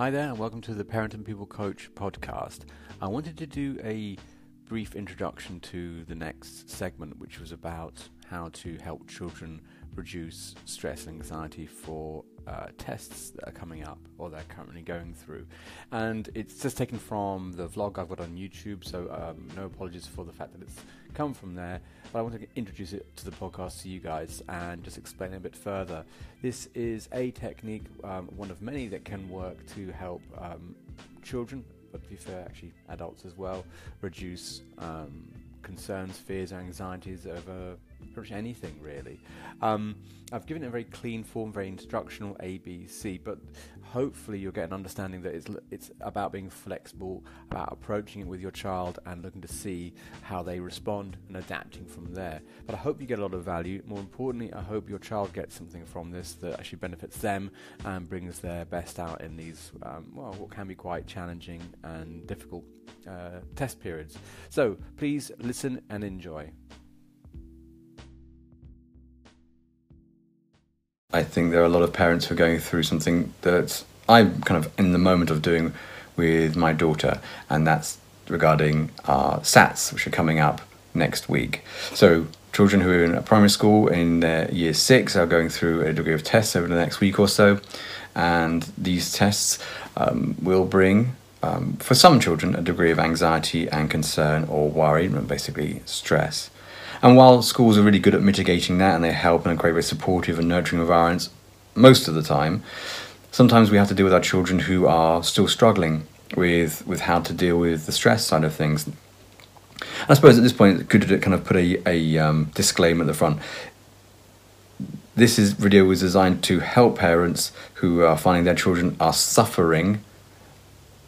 Hi there, and welcome to the Parent and People Coach podcast. I wanted to do a brief introduction to the next segment, which was about how to help children reduce stress and anxiety for uh, tests that are coming up or they're currently going through. And it's just taken from the vlog I've got on YouTube, so um, no apologies for the fact that it's come from there. But I want to introduce it to the podcast to you guys and just explain a bit further. This is a technique, um, one of many that can work to help um, children, but to be fair, actually adults as well, reduce um, concerns, fears, anxieties over pretty much anything really. Um, I've given it a very clean form, very instructional A, B, C, but hopefully you'll get an understanding that it's it's about being flexible, about approaching it with your child and looking to see how they respond and adapting from there. But I hope you get a lot of value. More importantly, I hope your child gets something from this that actually benefits them and brings their best out in these um, well, what can be quite challenging and difficult uh, test periods. So please listen and enjoy. I think there are a lot of parents who are going through something that I'm kind of in the moment of doing with my daughter, and that's regarding our SATs, which are coming up next week. So, children who are in primary school in their year six are going through a degree of tests over the next week or so, and these tests um, will bring. Um, for some children, a degree of anxiety and concern or worry, basically stress. And while schools are really good at mitigating that and they help and create very supportive and nurturing environments most of the time, sometimes we have to deal with our children who are still struggling with with how to deal with the stress side of things. I suppose at this point, good to kind of put a, a um, disclaimer at the front. This is video was designed to help parents who are finding their children are suffering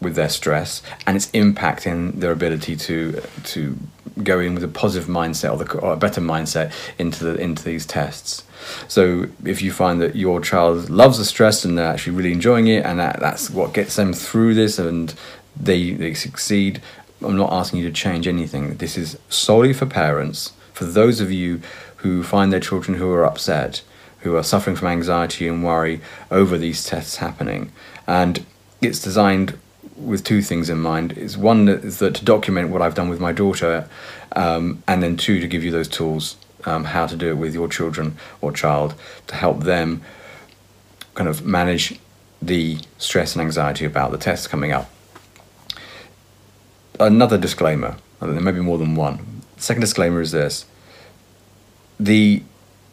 with their stress and it's impacting their ability to to go in with a positive mindset or, the, or, a better mindset into the into these tests. So if you find that your child loves the stress and they're actually really enjoying it and that, that's what gets them through this and they they succeed, I'm not asking you to change anything. This is solely for parents, for those of you who find their children who are upset, who are suffering from anxiety and worry over these tests happening. And it's designed with two things in mind. Is one is that to document what I've done with my daughter, um, and then two to give you those tools um, how to do it with your children or child to help them kind of manage the stress and anxiety about the tests coming up. Another disclaimer, there may be more than one. Second disclaimer is this: the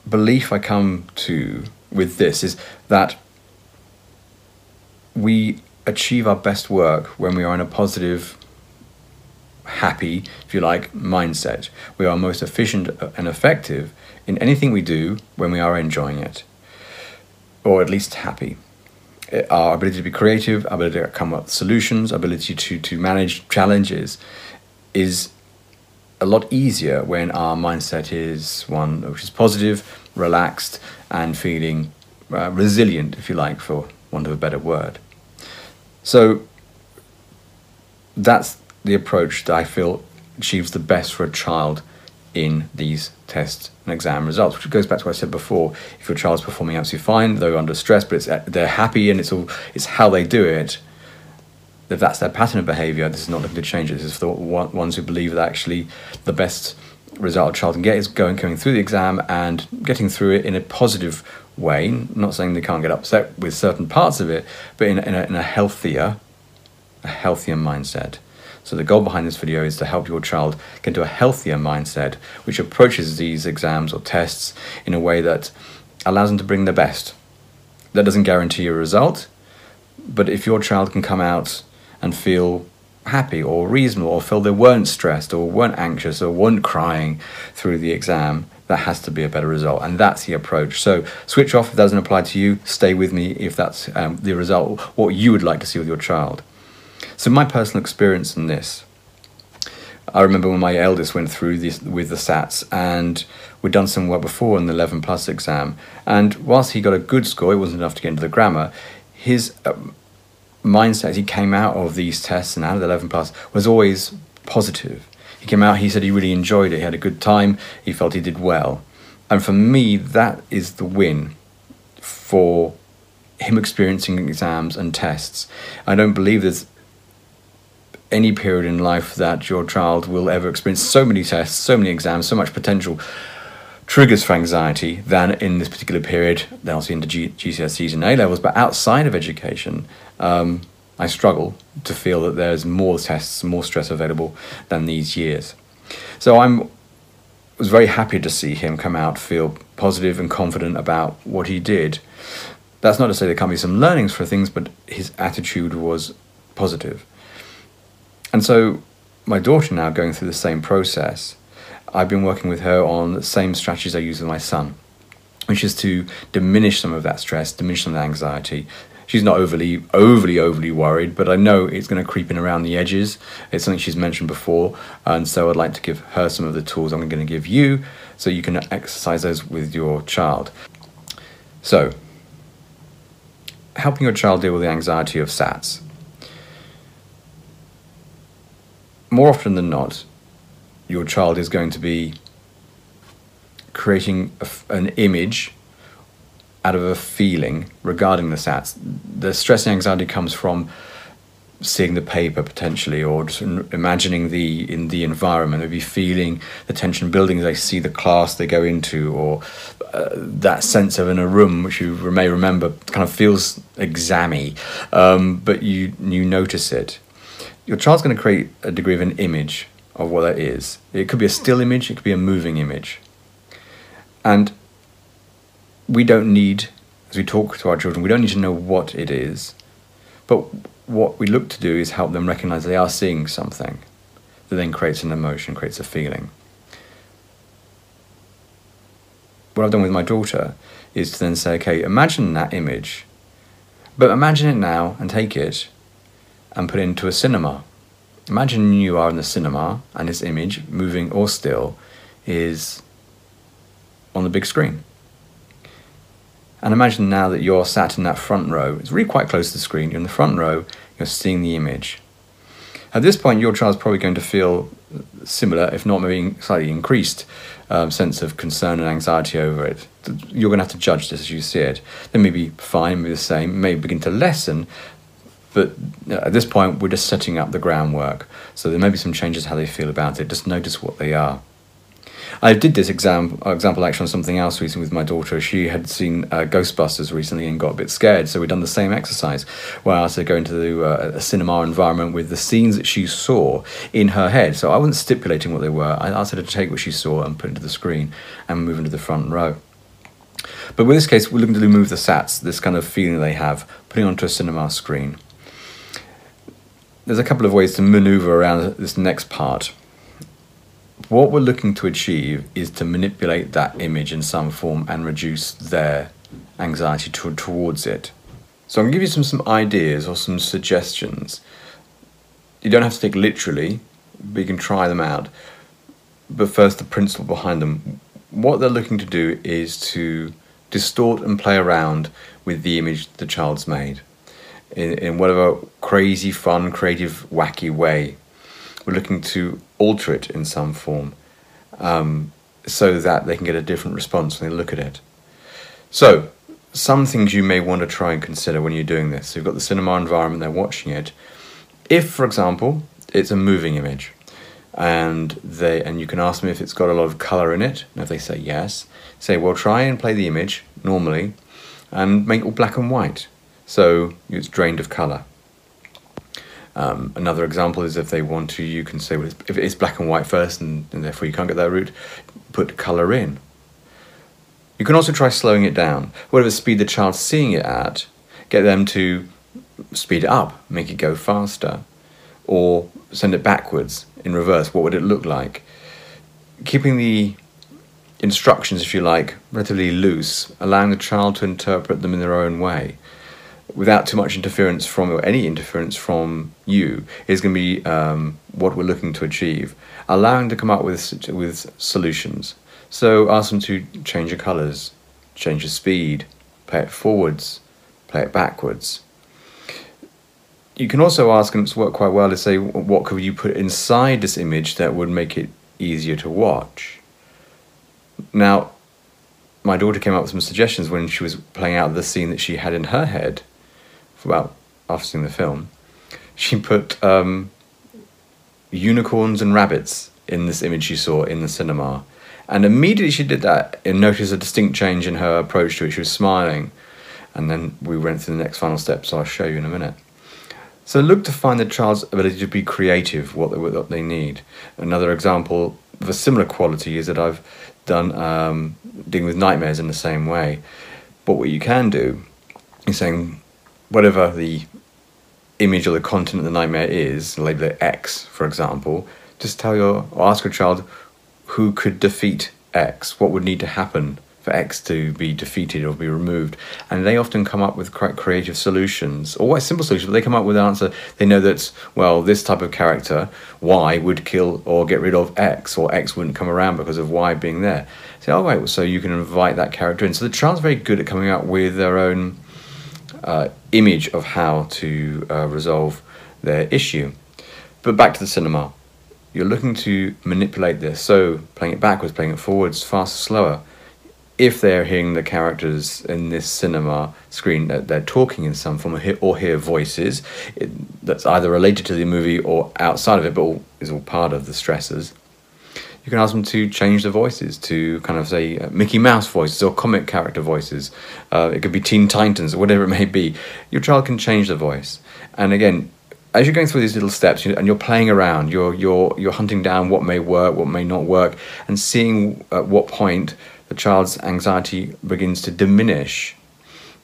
belief I come to with this is that we achieve our best work when we are in a positive, happy, if you like, mindset. We are most efficient and effective in anything we do when we are enjoying it, or at least happy. Our ability to be creative, our ability to come up with solutions, ability to, to manage challenges is a lot easier when our mindset is one which is positive, relaxed, and feeling uh, resilient, if you like, for want of a better word. So that's the approach that I feel achieves the best for a child in these test and exam results, which goes back to what I said before. If your child's performing absolutely fine, they're under stress, but it's, uh, they're happy and it's all it's how they do it. If that's their pattern of behaviour, this is not looking to change it. This is for the ones who believe that actually the best result a child can get is going going through the exam and getting through it in a positive way. Not saying they can't get upset with certain parts of it, but in, in, a, in a healthier, a healthier mindset. So the goal behind this video is to help your child get into a healthier mindset, which approaches these exams or tests in a way that allows them to bring their best. That doesn't guarantee a result, but if your child can come out and feel happy or reasonable or feel they weren't stressed or weren't anxious or weren't crying through the exam, that has to be a better result. And that's the approach. So switch off if that doesn't apply to you. Stay with me if that's um, the result, what you would like to see with your child. So my personal experience in this, I remember when my eldest went through this with the SATs and we'd done some work before in the 11 plus exam. And whilst he got a good score, it wasn't enough to get into the grammar, his um, mindset he came out of these tests and out of the 11 plus was always positive. He came out, he said he really enjoyed it, he had a good time, he felt he did well. And for me, that is the win for him experiencing exams and tests. I don't believe there's any period in life that your child will ever experience so many tests, so many exams, so much potential triggers for anxiety than in this particular period. Then obviously into G- GCSEs and A levels, but outside of education, um, I struggle to feel that there's more tests, more stress available than these years. So I'm was very happy to see him come out, feel positive and confident about what he did. That's not to say there can't be some learnings for things, but his attitude was positive. And so, my daughter now going through the same process, I've been working with her on the same strategies I use with my son, which is to diminish some of that stress, diminish some of that anxiety. She's not overly, overly, overly worried, but I know it's going to creep in around the edges. It's something she's mentioned before, and so I'd like to give her some of the tools I'm going to give you so you can exercise those with your child. So, helping your child deal with the anxiety of SATs. More often than not, your child is going to be creating an image out of a feeling regarding the SATs. The stress and anxiety comes from seeing the paper potentially or just imagining the in the environment. Maybe feeling the tension building they see the class they go into or uh, that sense of in a room which you may remember kind of feels examy um, but you you notice it. Your child's going to create a degree of an image of what that is. It could be a still image, it could be a moving image. And we don't need, as we talk to our children, we don't need to know what it is. But what we look to do is help them recognize they are seeing something that then creates an emotion, creates a feeling. What I've done with my daughter is to then say, okay, imagine that image, but imagine it now and take it and put it into a cinema Imagine you are in the cinema and this image, moving or still, is on the big screen. And imagine now that you're sat in that front row. It's really quite close to the screen. You're in the front row, you're seeing the image. At this point, your child's probably going to feel similar, if not maybe slightly increased, um, sense of concern and anxiety over it. You're going to have to judge this as you see it. They may be fine, maybe the same, may begin to lessen, but at this point, we're just setting up the groundwork. So there may be some changes how they feel about it. Just notice what they are. I did this exam, example actually on something else recently with my daughter. She had seen uh, Ghostbusters recently and got a bit scared, so we'd done the same exercise where I asked her to go into the, uh, a cinema environment with the scenes that she saw in her head. So I wasn't stipulating what they were. I asked her to take what she saw and put it into the screen and move into the front row. But with this case, we're looking to remove the SATs, this kind of feeling they have, putting onto a cinema screen there's a couple of ways to maneuver around this next part. What we're looking to achieve is to manipulate that image in some form and reduce their anxiety to, towards it. So I'm going to give you some, some ideas or some suggestions. You don't have to take literally, but you can try them out. But first, the principle behind them. What they're looking to do is to distort and play around with the image the child's made in, in whatever crazy, fun, creative, wacky way. We're looking to alter it in some form um, so that they can get a different response when they look at it. So, some things you may want to try and consider when you're doing this. So you've got the cinema environment, they're watching it. If, for example, it's a moving image, and they and you can ask them if it's got a lot of color in it, and if they say yes, say, well, try and play the image normally, and make it all black and white so it's drained of colour. Um, another example is if they want to, you can say, well, if it's black and white first, and, and therefore you can't get that route, put colour in. You can also try slowing it down. Whatever speed the child's seeing it at, get them to speed it up, make it go faster, or send it backwards in reverse. What would it look like? Keeping the instructions, if you like, relatively loose, allowing the child to interpret them in their own way without too much interference from or any interference from you is going to be um, what we're looking to achieve. Allowing to come up with with solutions. So ask them to change the colours, change the speed, play it forwards, play it backwards. You can also ask them to work quite well to say what could you put inside this image that would make it easier to watch. Now, my daughter came up with some suggestions when she was playing out the scene that she had in her head, well, after seeing the film. She put um, unicorns and rabbits in this image she saw in the cinema. And immediately she did that and noticed a distinct change in her approach to it. She was smiling. And then we went through the next final steps, so I'll show you in a minute. So look to find the child's ability to be creative, what they, what they need. Another example of a similar quality is that I've done um, dealing with nightmares in the same way. But what you can do is saying whatever the image or the content of the nightmare is, label it X, for example, just tell your or ask your child who could defeat X, what would need to happen for X to be defeated or be removed. And they often come up with quite creative solutions, or quite simple solutions, but they come up with an answer. They know that, well, this type of character, Y, would kill or get rid of X, or X wouldn't come around because of Y being there. So, oh, right, so you can invite that character in. So the child's very good at coming up with their own uh, image of how to uh, resolve their issue. But back to the cinema. You're looking to manipulate this, so playing it backwards, playing it forwards, faster, slower if they're hearing the characters in this cinema screen that they're talking in some form or hear, voices it, that's either related to the movie or outside of it but all, is all part of the stresses you can ask them to change the voices to kind of say uh, Mickey Mouse voices or comic character voices. Uh, it could be Teen Titans or whatever it may be. Your child can change the voice. And again, as you're going through these little steps and you're playing around, you're you're you're hunting down what may work, what may not work, and seeing at what point the child's anxiety begins to diminish.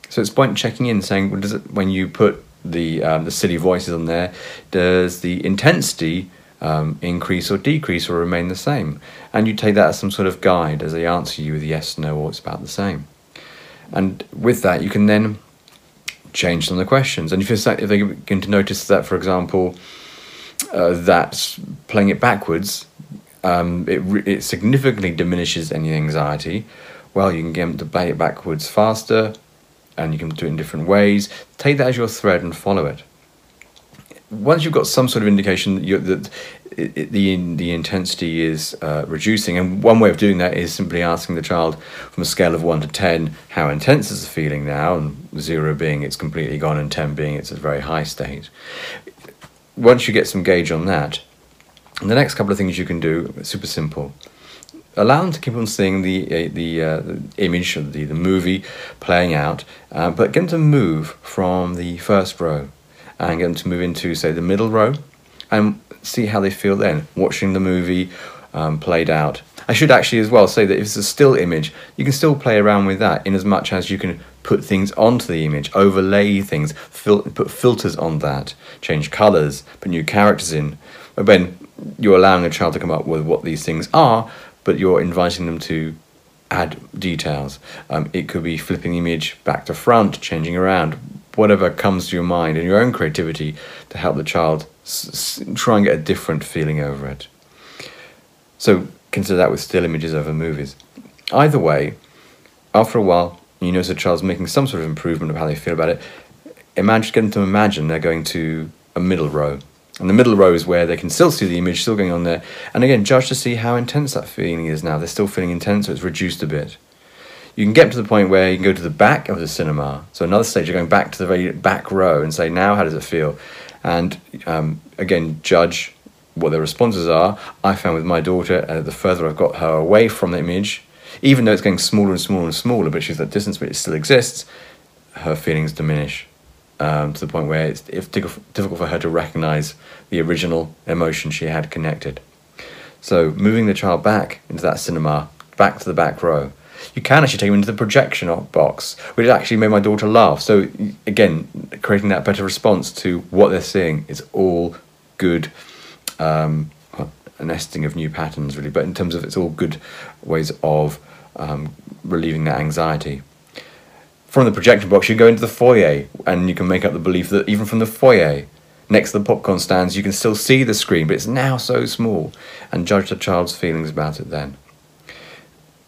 So it's point checking in, saying, well, does it, when you put the um, the silly voices on there, does the intensity um, increase or decrease or remain the same? And you take that as some sort of guide as they answer you with yes, no, or it's about the same. And with that, you can then change some of the questions. And if, if they begin to notice that, for example, uh, that playing it backwards um, it, it significantly diminishes any anxiety. Well, you can get them to play it backwards faster, and you can do it in different ways. Take that as your thread and follow it. Once you've got some sort of indication that, that it, the the intensity is uh, reducing, and one way of doing that is simply asking the child from a scale of one to ten how intense is the feeling now, and zero being it's completely gone, and ten being it's a very high state. Once you get some gauge on that, the next couple of things you can do, super simple. Allow them to keep on seeing the uh, the, uh, the, image of the, the movie playing out, uh, but get them to move from the first row and get them to move into, say, the middle row and see how they feel then, watching the movie um, played out. I should actually as well say that if it's a still image, you can still play around with that in as much as you can put things onto the image, overlay things, fil- put filters on that, change colours, put new characters in. But then you're allowing a child to come up with what these things are, but you're inviting them to add details. Um, it could be flipping image back to front, changing around, whatever comes to your mind and your own creativity to help the child s- s- try and get a different feeling over it. So consider that with still images over movies. Either way, after a while, you notice the child's making some sort of improvement of how they feel about it. Imagine, get them to imagine they're going to a middle row and the middle row is where they can still see the image still going on there. And again, judge to see how intense that feeling is now. They're still feeling intense, so it's reduced a bit. You can get to the point where you can go to the back of the cinema. So another stage, you're going back to the very back row and say, now how does it feel? And um, again, judge what their responses are. I found with my daughter, uh, the further I've got her away from the image, even though it's getting smaller and smaller and smaller, but she's at a distance, but it still exists, her feelings diminish um, to the point where it's, it's difficult for her to recognize the original emotion she had connected. So, moving the child back into that cinema, back to the back row, you can actually take them into the projection box, which actually made my daughter laugh. So, again, creating that better response to what they're seeing is all good. Um, a nesting of new patterns, really, but in terms of it's all good ways of um, relieving that anxiety from the projection box, you go into the foyer, and you can make up the belief that even from the foyer, next to the popcorn stands, you can still see the screen, but it's now so small, and judge the child's feelings about it then.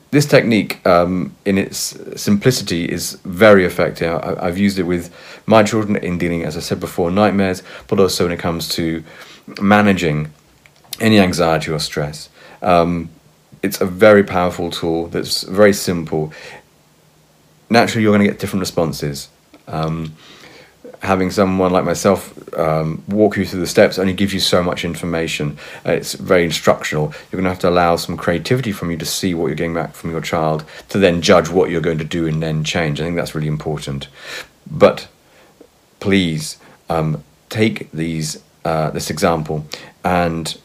This technique, um, in its simplicity, is very effective. I, have used it with my children in dealing, as I said before, nightmares, but also when it comes to managing any anxiety or stress. Um, it's a very powerful tool that's very simple. Naturally, you're going to get different responses. Um, having someone like myself um, walk you through the steps only gives you so much information. Uh, it's very instructional. You're going to have to allow some creativity from you to see what you're getting back from your child to then judge what you're going to do and then change. I think that's really important. But please um, take these uh, this example and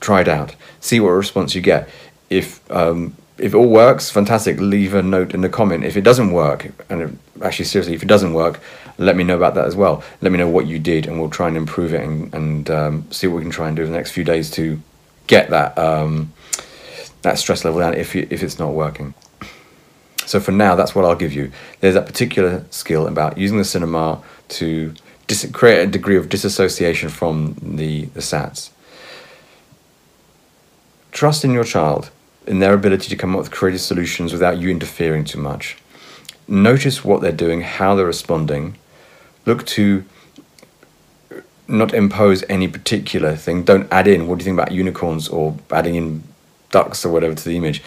try it out. See what response you get. If um, if it all works, fantastic. Leave a note in the comment. If it doesn't work, and actually seriously, if it doesn't work, let me know about that as well. Let me know what you did, and we'll try and improve it and, and um, see what we can try and do in the next few days to get that um, that stress level down if you, if it's not working. So for now, that's what I'll give you. There's that particular skill about using the cinema to dis- create a degree of disassociation from the, the SATs. Trust in your child, in their ability to come up with creative solutions without you interfering too much. Notice what they're doing, how they're responding. Look to not impose any particular thing. Don't add in, what do you think about unicorns or adding in ducks or whatever to the image.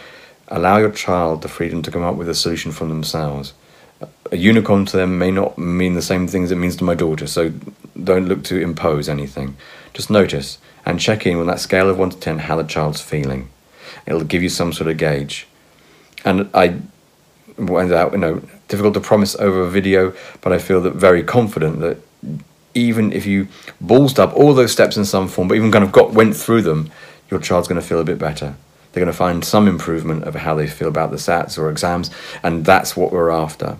Allow your child the freedom to come up with a solution for themselves. A unicorn to them may not mean the same things it means to my daughter, so don't look to impose anything. Just notice and check in on that scale of 1 to 10 how the child's feeling. It'll give you some sort of gauge. And I went out, you know, difficult to promise over a video, but I feel that very confident that even if you ballsed up all those steps in some form, but even kind of got went through them, your child's going to feel a bit better. They're going to find some improvement of how they feel about the SATs or exams, and that's what we're after.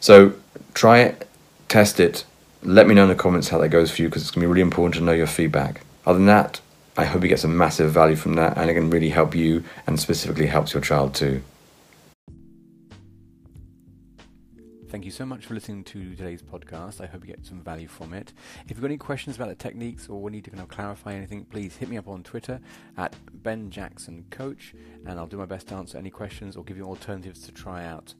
So try it, test it, let me know in the comments how that goes for you because it's going to be really important to know your feedback. Other than that, I hope you get some massive value from that and it can really help you and specifically helps your child too. Thank you so much for listening to today's podcast. I hope you get some value from it. If you've got any questions about the techniques or need to kind of clarify anything, please hit me up on Twitter at Ben Jackson Coach, and I'll do my best to answer any questions or give you alternatives to try out.